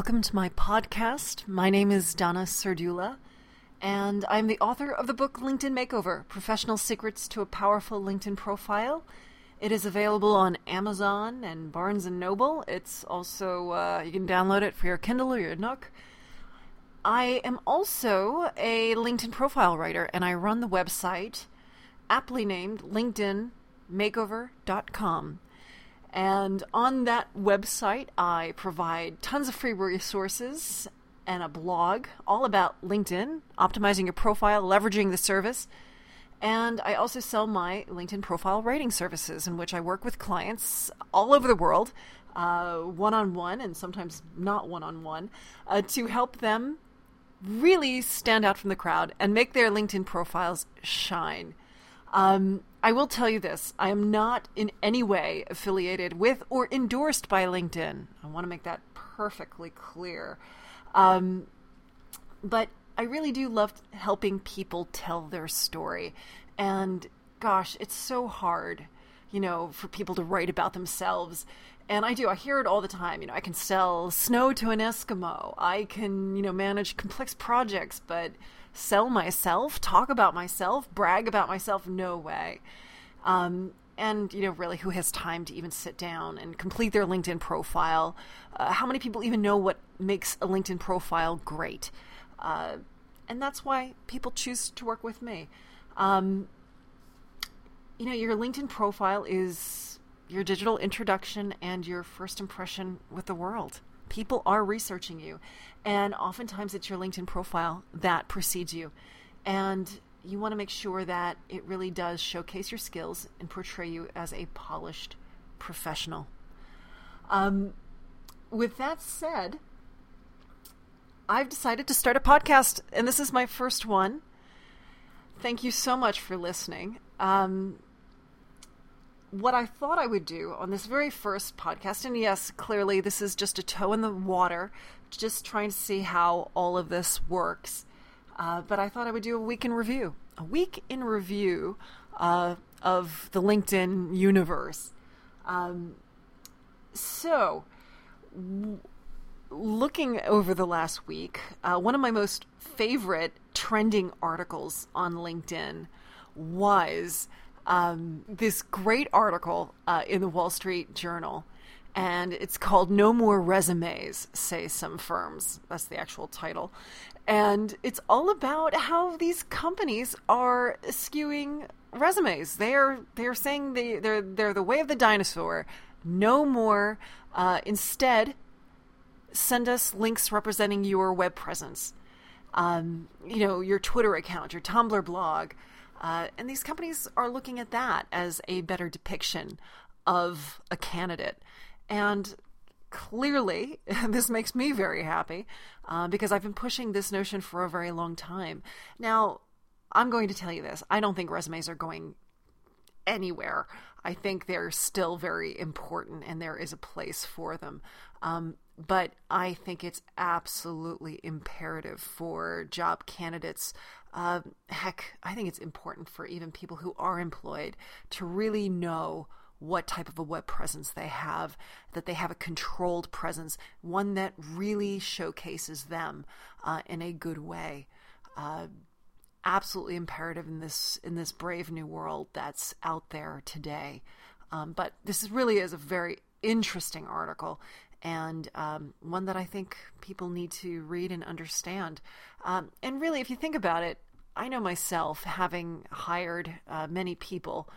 welcome to my podcast. My name is Donna Serdula, and I'm the author of the book LinkedIn Makeover Professional Secrets to a Powerful LinkedIn Profile. It is available on Amazon and Barnes and Noble. It's also, uh, you can download it for your Kindle or your Nook. I am also a LinkedIn profile writer, and I run the website aptly named LinkedInMakeover.com. And on that website, I provide tons of free resources and a blog all about LinkedIn, optimizing your profile, leveraging the service. And I also sell my LinkedIn profile writing services, in which I work with clients all over the world, one on one and sometimes not one on one, to help them really stand out from the crowd and make their LinkedIn profiles shine. Um, I will tell you this I am not in any way affiliated with or endorsed by LinkedIn. I want to make that perfectly clear. Um, but I really do love helping people tell their story. And gosh, it's so hard, you know, for people to write about themselves. And I do, I hear it all the time. You know, I can sell snow to an Eskimo, I can, you know, manage complex projects, but sell myself, talk about myself, brag about myself. No way. Um, and you know, really, who has time to even sit down and complete their LinkedIn profile? Uh, how many people even know what makes a LinkedIn profile great? Uh, and that's why people choose to work with me. Um, you know, your LinkedIn profile is your digital introduction and your first impression with the world people are researching you. And oftentimes it's your LinkedIn profile that precedes you. And you want to make sure that it really does showcase your skills and portray you as a polished professional. Um, with that said, I've decided to start a podcast, and this is my first one. Thank you so much for listening. Um, what I thought I would do on this very first podcast, and yes, clearly this is just a toe in the water, just trying to see how all of this works. Uh, but I thought I would do a week in review, a week in review uh, of the LinkedIn universe. Um, so, w- looking over the last week, uh, one of my most favorite trending articles on LinkedIn was um, this great article uh, in the Wall Street Journal, and it's called No More Resumes, Say Some Firms. That's the actual title. And it's all about how these companies are skewing resumes. They're they're saying they they're they're the way of the dinosaur. No more. Uh, instead, send us links representing your web presence. Um, you know, your Twitter account, your Tumblr blog, uh, and these companies are looking at that as a better depiction of a candidate. And clearly, this makes me very happy uh, because I've been pushing this notion for a very long time. Now, I'm going to tell you this I don't think resumes are going anywhere. I think they're still very important and there is a place for them. Um, but I think it's absolutely imperative for job candidates. Uh, heck, I think it's important for even people who are employed to really know what type of a web presence they have, that they have a controlled presence, one that really showcases them uh, in a good way. Uh, absolutely imperative in this in this brave new world that's out there today. Um, but this really is a very interesting article, and um, one that I think people need to read and understand. Um, and really, if you think about it, I know myself, having hired uh, many people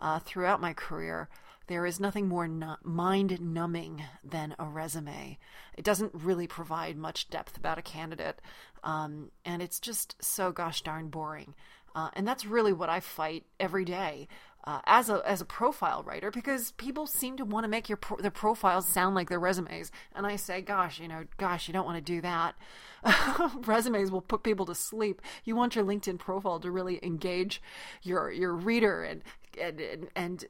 uh, throughout my career, there is nothing more mind numbing than a resume. It doesn't really provide much depth about a candidate, um, and it's just so gosh darn boring. Uh, and that's really what I fight every day uh, as a as a profile writer because people seem to want to make your pro- their profiles sound like their resumes, and I say, gosh, you know, gosh, you don't want to do that. resumes will put people to sleep. You want your LinkedIn profile to really engage your your reader and and and and,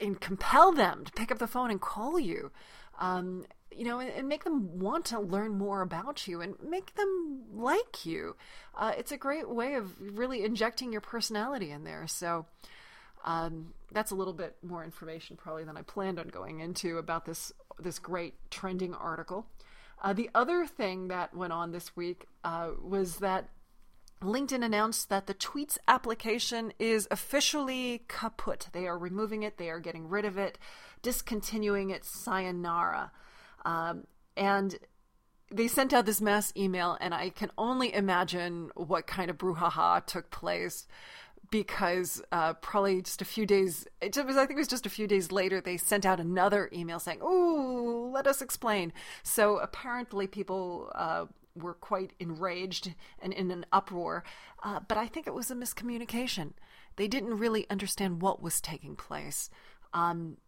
and compel them to pick up the phone and call you. Um, you know, and, and, make them want to learn more about you and make them like you. Uh, it's a great way of really injecting your personality in there. So, um, that's a little bit more information probably than I planned on going into about this this great trending article. Uh, the other thing that went on this week uh, was that LinkedIn announced that the Tweets application is officially kaput. They are removing it, they are getting rid of it, discontinuing it, sayonara. Um, and they sent out this mass email, and I can only imagine what kind of brouhaha took place because uh, probably just a few days, it was, I think it was just a few days later, they sent out another email saying, "Oh, let us explain." So apparently, people uh, were quite enraged and in an uproar. Uh, but I think it was a miscommunication. They didn't really understand what was taking place. Um,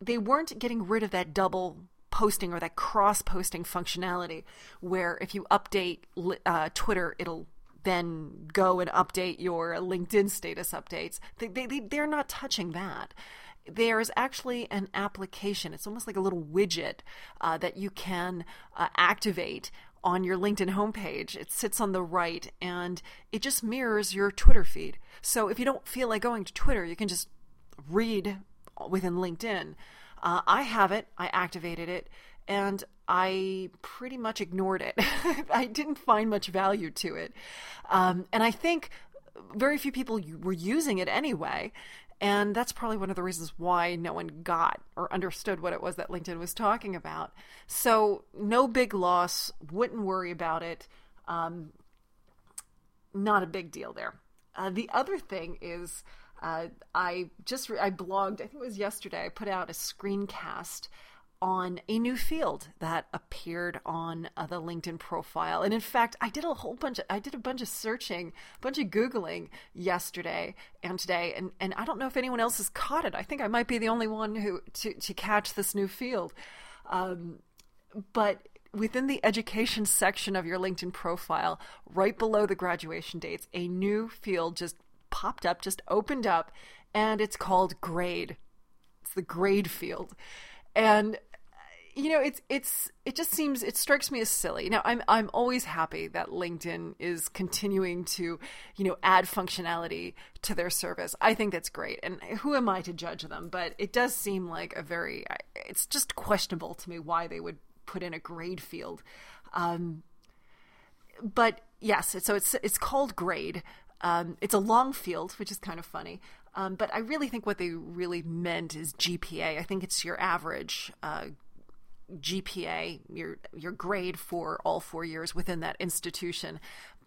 they weren't getting rid of that double posting or that cross posting functionality where if you update uh, Twitter, it'll then go and update your LinkedIn status updates. They, they, they're not touching that there is actually an application. It's almost like a little widget uh, that you can uh, activate on your LinkedIn homepage. It sits on the right and it just mirrors your Twitter feed. So if you don't feel like going to Twitter, you can just read within LinkedIn. Uh, I have it, I activated it, and I pretty much ignored it. I didn't find much value to it. Um, and I think very few people were using it anyway. And that's probably one of the reasons why no one got or understood what it was that LinkedIn was talking about. So, no big loss, wouldn't worry about it. Um, not a big deal there. Uh, the other thing is, uh, I just re- I blogged. I think it was yesterday. I put out a screencast on a new field that appeared on uh, the LinkedIn profile. And in fact, I did a whole bunch of, I did a bunch of searching, a bunch of Googling yesterday and today. And, and I don't know if anyone else has caught it. I think I might be the only one who to, to catch this new field. Um, but within the education section of your LinkedIn profile, right below the graduation dates, a new field just popped up, just opened up, and it's called grade. It's the grade field. And you know, it's it's it just seems it strikes me as silly. Now, I'm I'm always happy that LinkedIn is continuing to, you know, add functionality to their service. I think that's great. And who am I to judge them? But it does seem like a very it's just questionable to me why they would put in a grade field. Um, but yes, so it's it's called grade. Um, it's a long field, which is kind of funny. Um, but I really think what they really meant is GPA. I think it's your average uh, GPA, your your grade for all four years within that institution.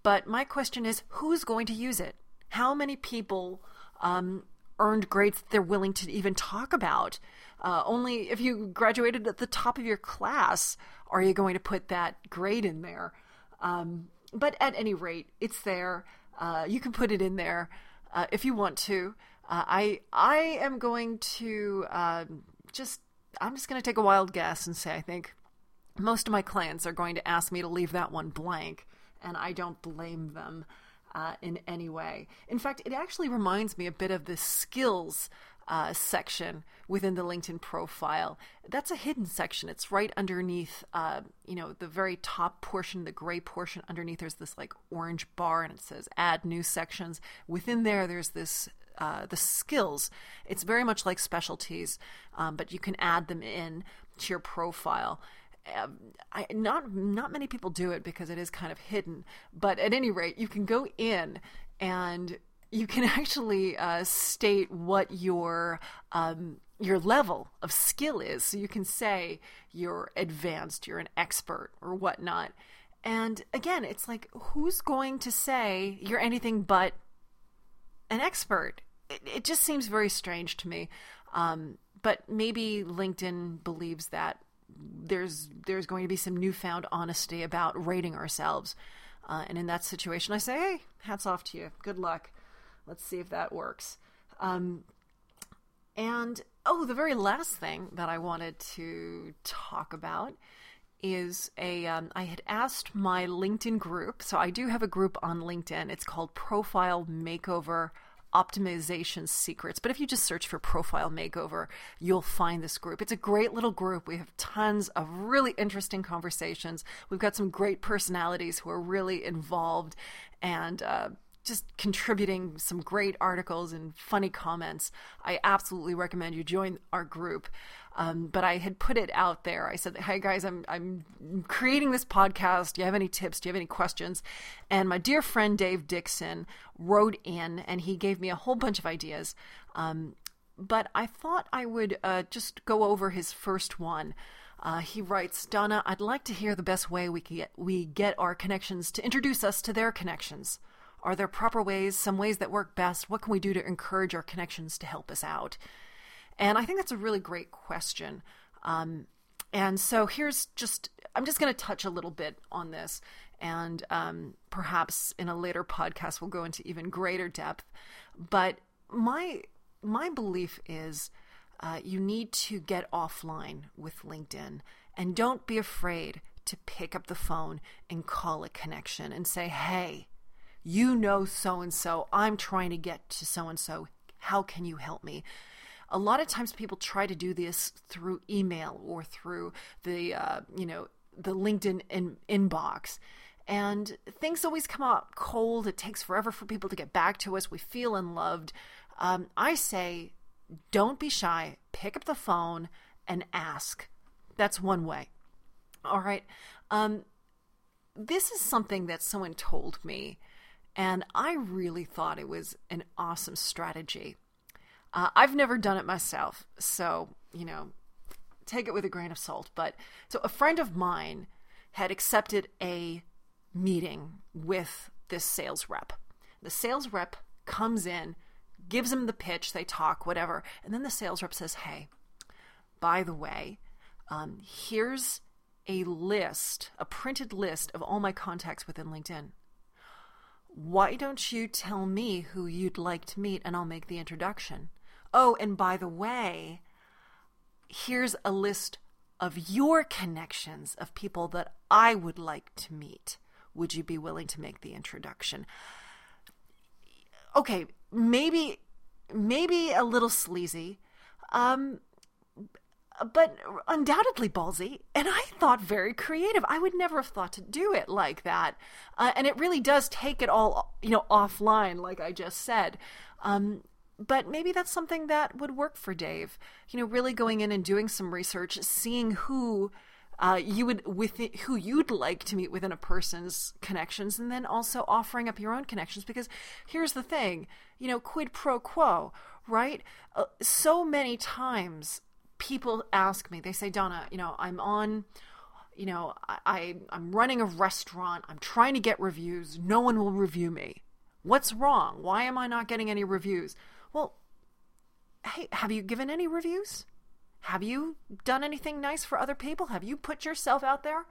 But my question is, who's going to use it? How many people um, earned grades they're willing to even talk about? Uh, only if you graduated at the top of your class are you going to put that grade in there. Um, but at any rate, it's there. Uh, you can put it in there uh, if you want to. Uh, I I am going to um, just I'm just going to take a wild guess and say I think most of my clients are going to ask me to leave that one blank, and I don't blame them uh, in any way. In fact, it actually reminds me a bit of the skills uh, section within the LinkedIn profile. That's a hidden section. It's right underneath, uh, you know, the very top portion, the gray portion underneath. There's this like orange bar, and it says "Add new sections." Within there, there's this uh, the skills. It's very much like specialties, um, but you can add them in to your profile. Um, I, not not many people do it because it is kind of hidden. But at any rate, you can go in and you can actually uh, state what your um, your level of skill is. So you can say you're advanced, you're an expert, or whatnot. And again, it's like who's going to say you're anything but an expert? It, it just seems very strange to me. Um, but maybe LinkedIn believes that there's there's going to be some newfound honesty about rating ourselves. Uh, and in that situation, I say, hey, hats off to you. Good luck. Let's see if that works. Um, and oh, the very last thing that I wanted to talk about is a. Um, I had asked my LinkedIn group, so I do have a group on LinkedIn. It's called Profile Makeover optimization secrets. But if you just search for profile makeover, you'll find this group. It's a great little group. We have tons of really interesting conversations. We've got some great personalities who are really involved and uh, just contributing some great articles and funny comments. I absolutely recommend you join our group. Um, but I had put it out there. I said, "Hey guys, I'm I'm creating this podcast. Do you have any tips? Do you have any questions?" And my dear friend Dave Dixon wrote in, and he gave me a whole bunch of ideas. Um, but I thought I would uh, just go over his first one. Uh, he writes, Donna, I'd like to hear the best way we get we get our connections to introduce us to their connections. Are there proper ways, some ways that work best? What can we do to encourage our connections to help us out? And I think that's a really great question. Um, and so here's just, I'm just going to touch a little bit on this. And um, perhaps in a later podcast, we'll go into even greater depth. But my my belief is uh, you need to get offline with LinkedIn and don't be afraid to pick up the phone and call a connection and say, hey, you know so and so. I'm trying to get to so and so. How can you help me? A lot of times people try to do this through email or through the, uh, you know, the LinkedIn in- inbox. And things always come out cold. It takes forever for people to get back to us. We feel unloved. Um, I say, don't be shy. Pick up the phone and ask. That's one way. All right. Um, this is something that someone told me, and I really thought it was an awesome strategy. Uh, I've never done it myself, so, you know, take it with a grain of salt. But so a friend of mine had accepted a meeting with this sales rep. The sales rep comes in gives him the pitch, they talk, whatever. And then the sales rep says, Hey, by the way, um, here's a list, a printed list of all my contacts within LinkedIn. Why don't you tell me who you'd like to meet and I'll make the introduction? Oh, and by the way, here's a list of your connections of people that I would like to meet. Would you be willing to make the introduction? Okay, maybe maybe a little sleazy, um, but undoubtedly ballsy. And I thought very creative. I would never have thought to do it like that. Uh, and it really does take it all, you know, offline, like I just said. Um, but maybe that's something that would work for Dave. You know, really going in and doing some research, seeing who uh, you would with who you'd like to meet within a person's connections, and then also offering up your own connections. Because here's the thing, you know, quid pro quo, right? Uh, so many times people ask me, they say, Donna, you know, I'm on. You know, I, I'm running a restaurant. I'm trying to get reviews. No one will review me. What's wrong? Why am I not getting any reviews? Well, hey, have you given any reviews? Have you done anything nice for other people? Have you put yourself out there?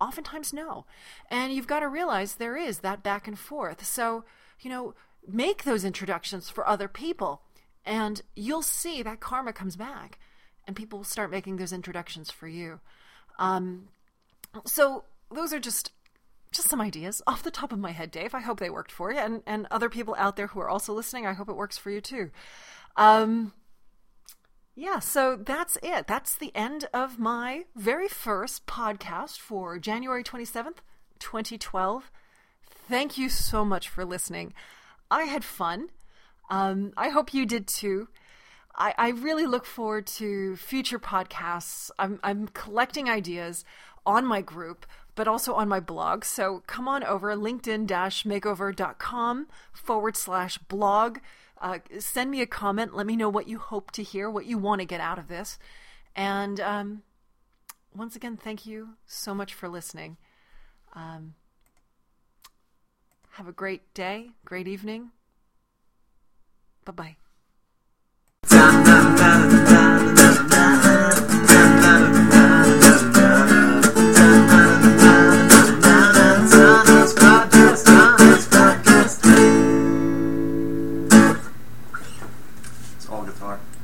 Oftentimes, no. And you've got to realize there is that back and forth. So, you know, make those introductions for other people, and you'll see that karma comes back, and people will start making those introductions for you. Um, so, those are just just some ideas off the top of my head, Dave. I hope they worked for you, and and other people out there who are also listening. I hope it works for you too. Um, yeah, so that's it. That's the end of my very first podcast for January 27th, 2012. Thank you so much for listening. I had fun. Um, I hope you did too. I, I really look forward to future podcasts. I'm, I'm collecting ideas on my group, but also on my blog. So come on over linkedin makeover.com forward slash blog uh, send me a comment. Let me know what you hope to hear, what you want to get out of this. And um, once again, thank you so much for listening. Um, have a great day, great evening. Bye bye.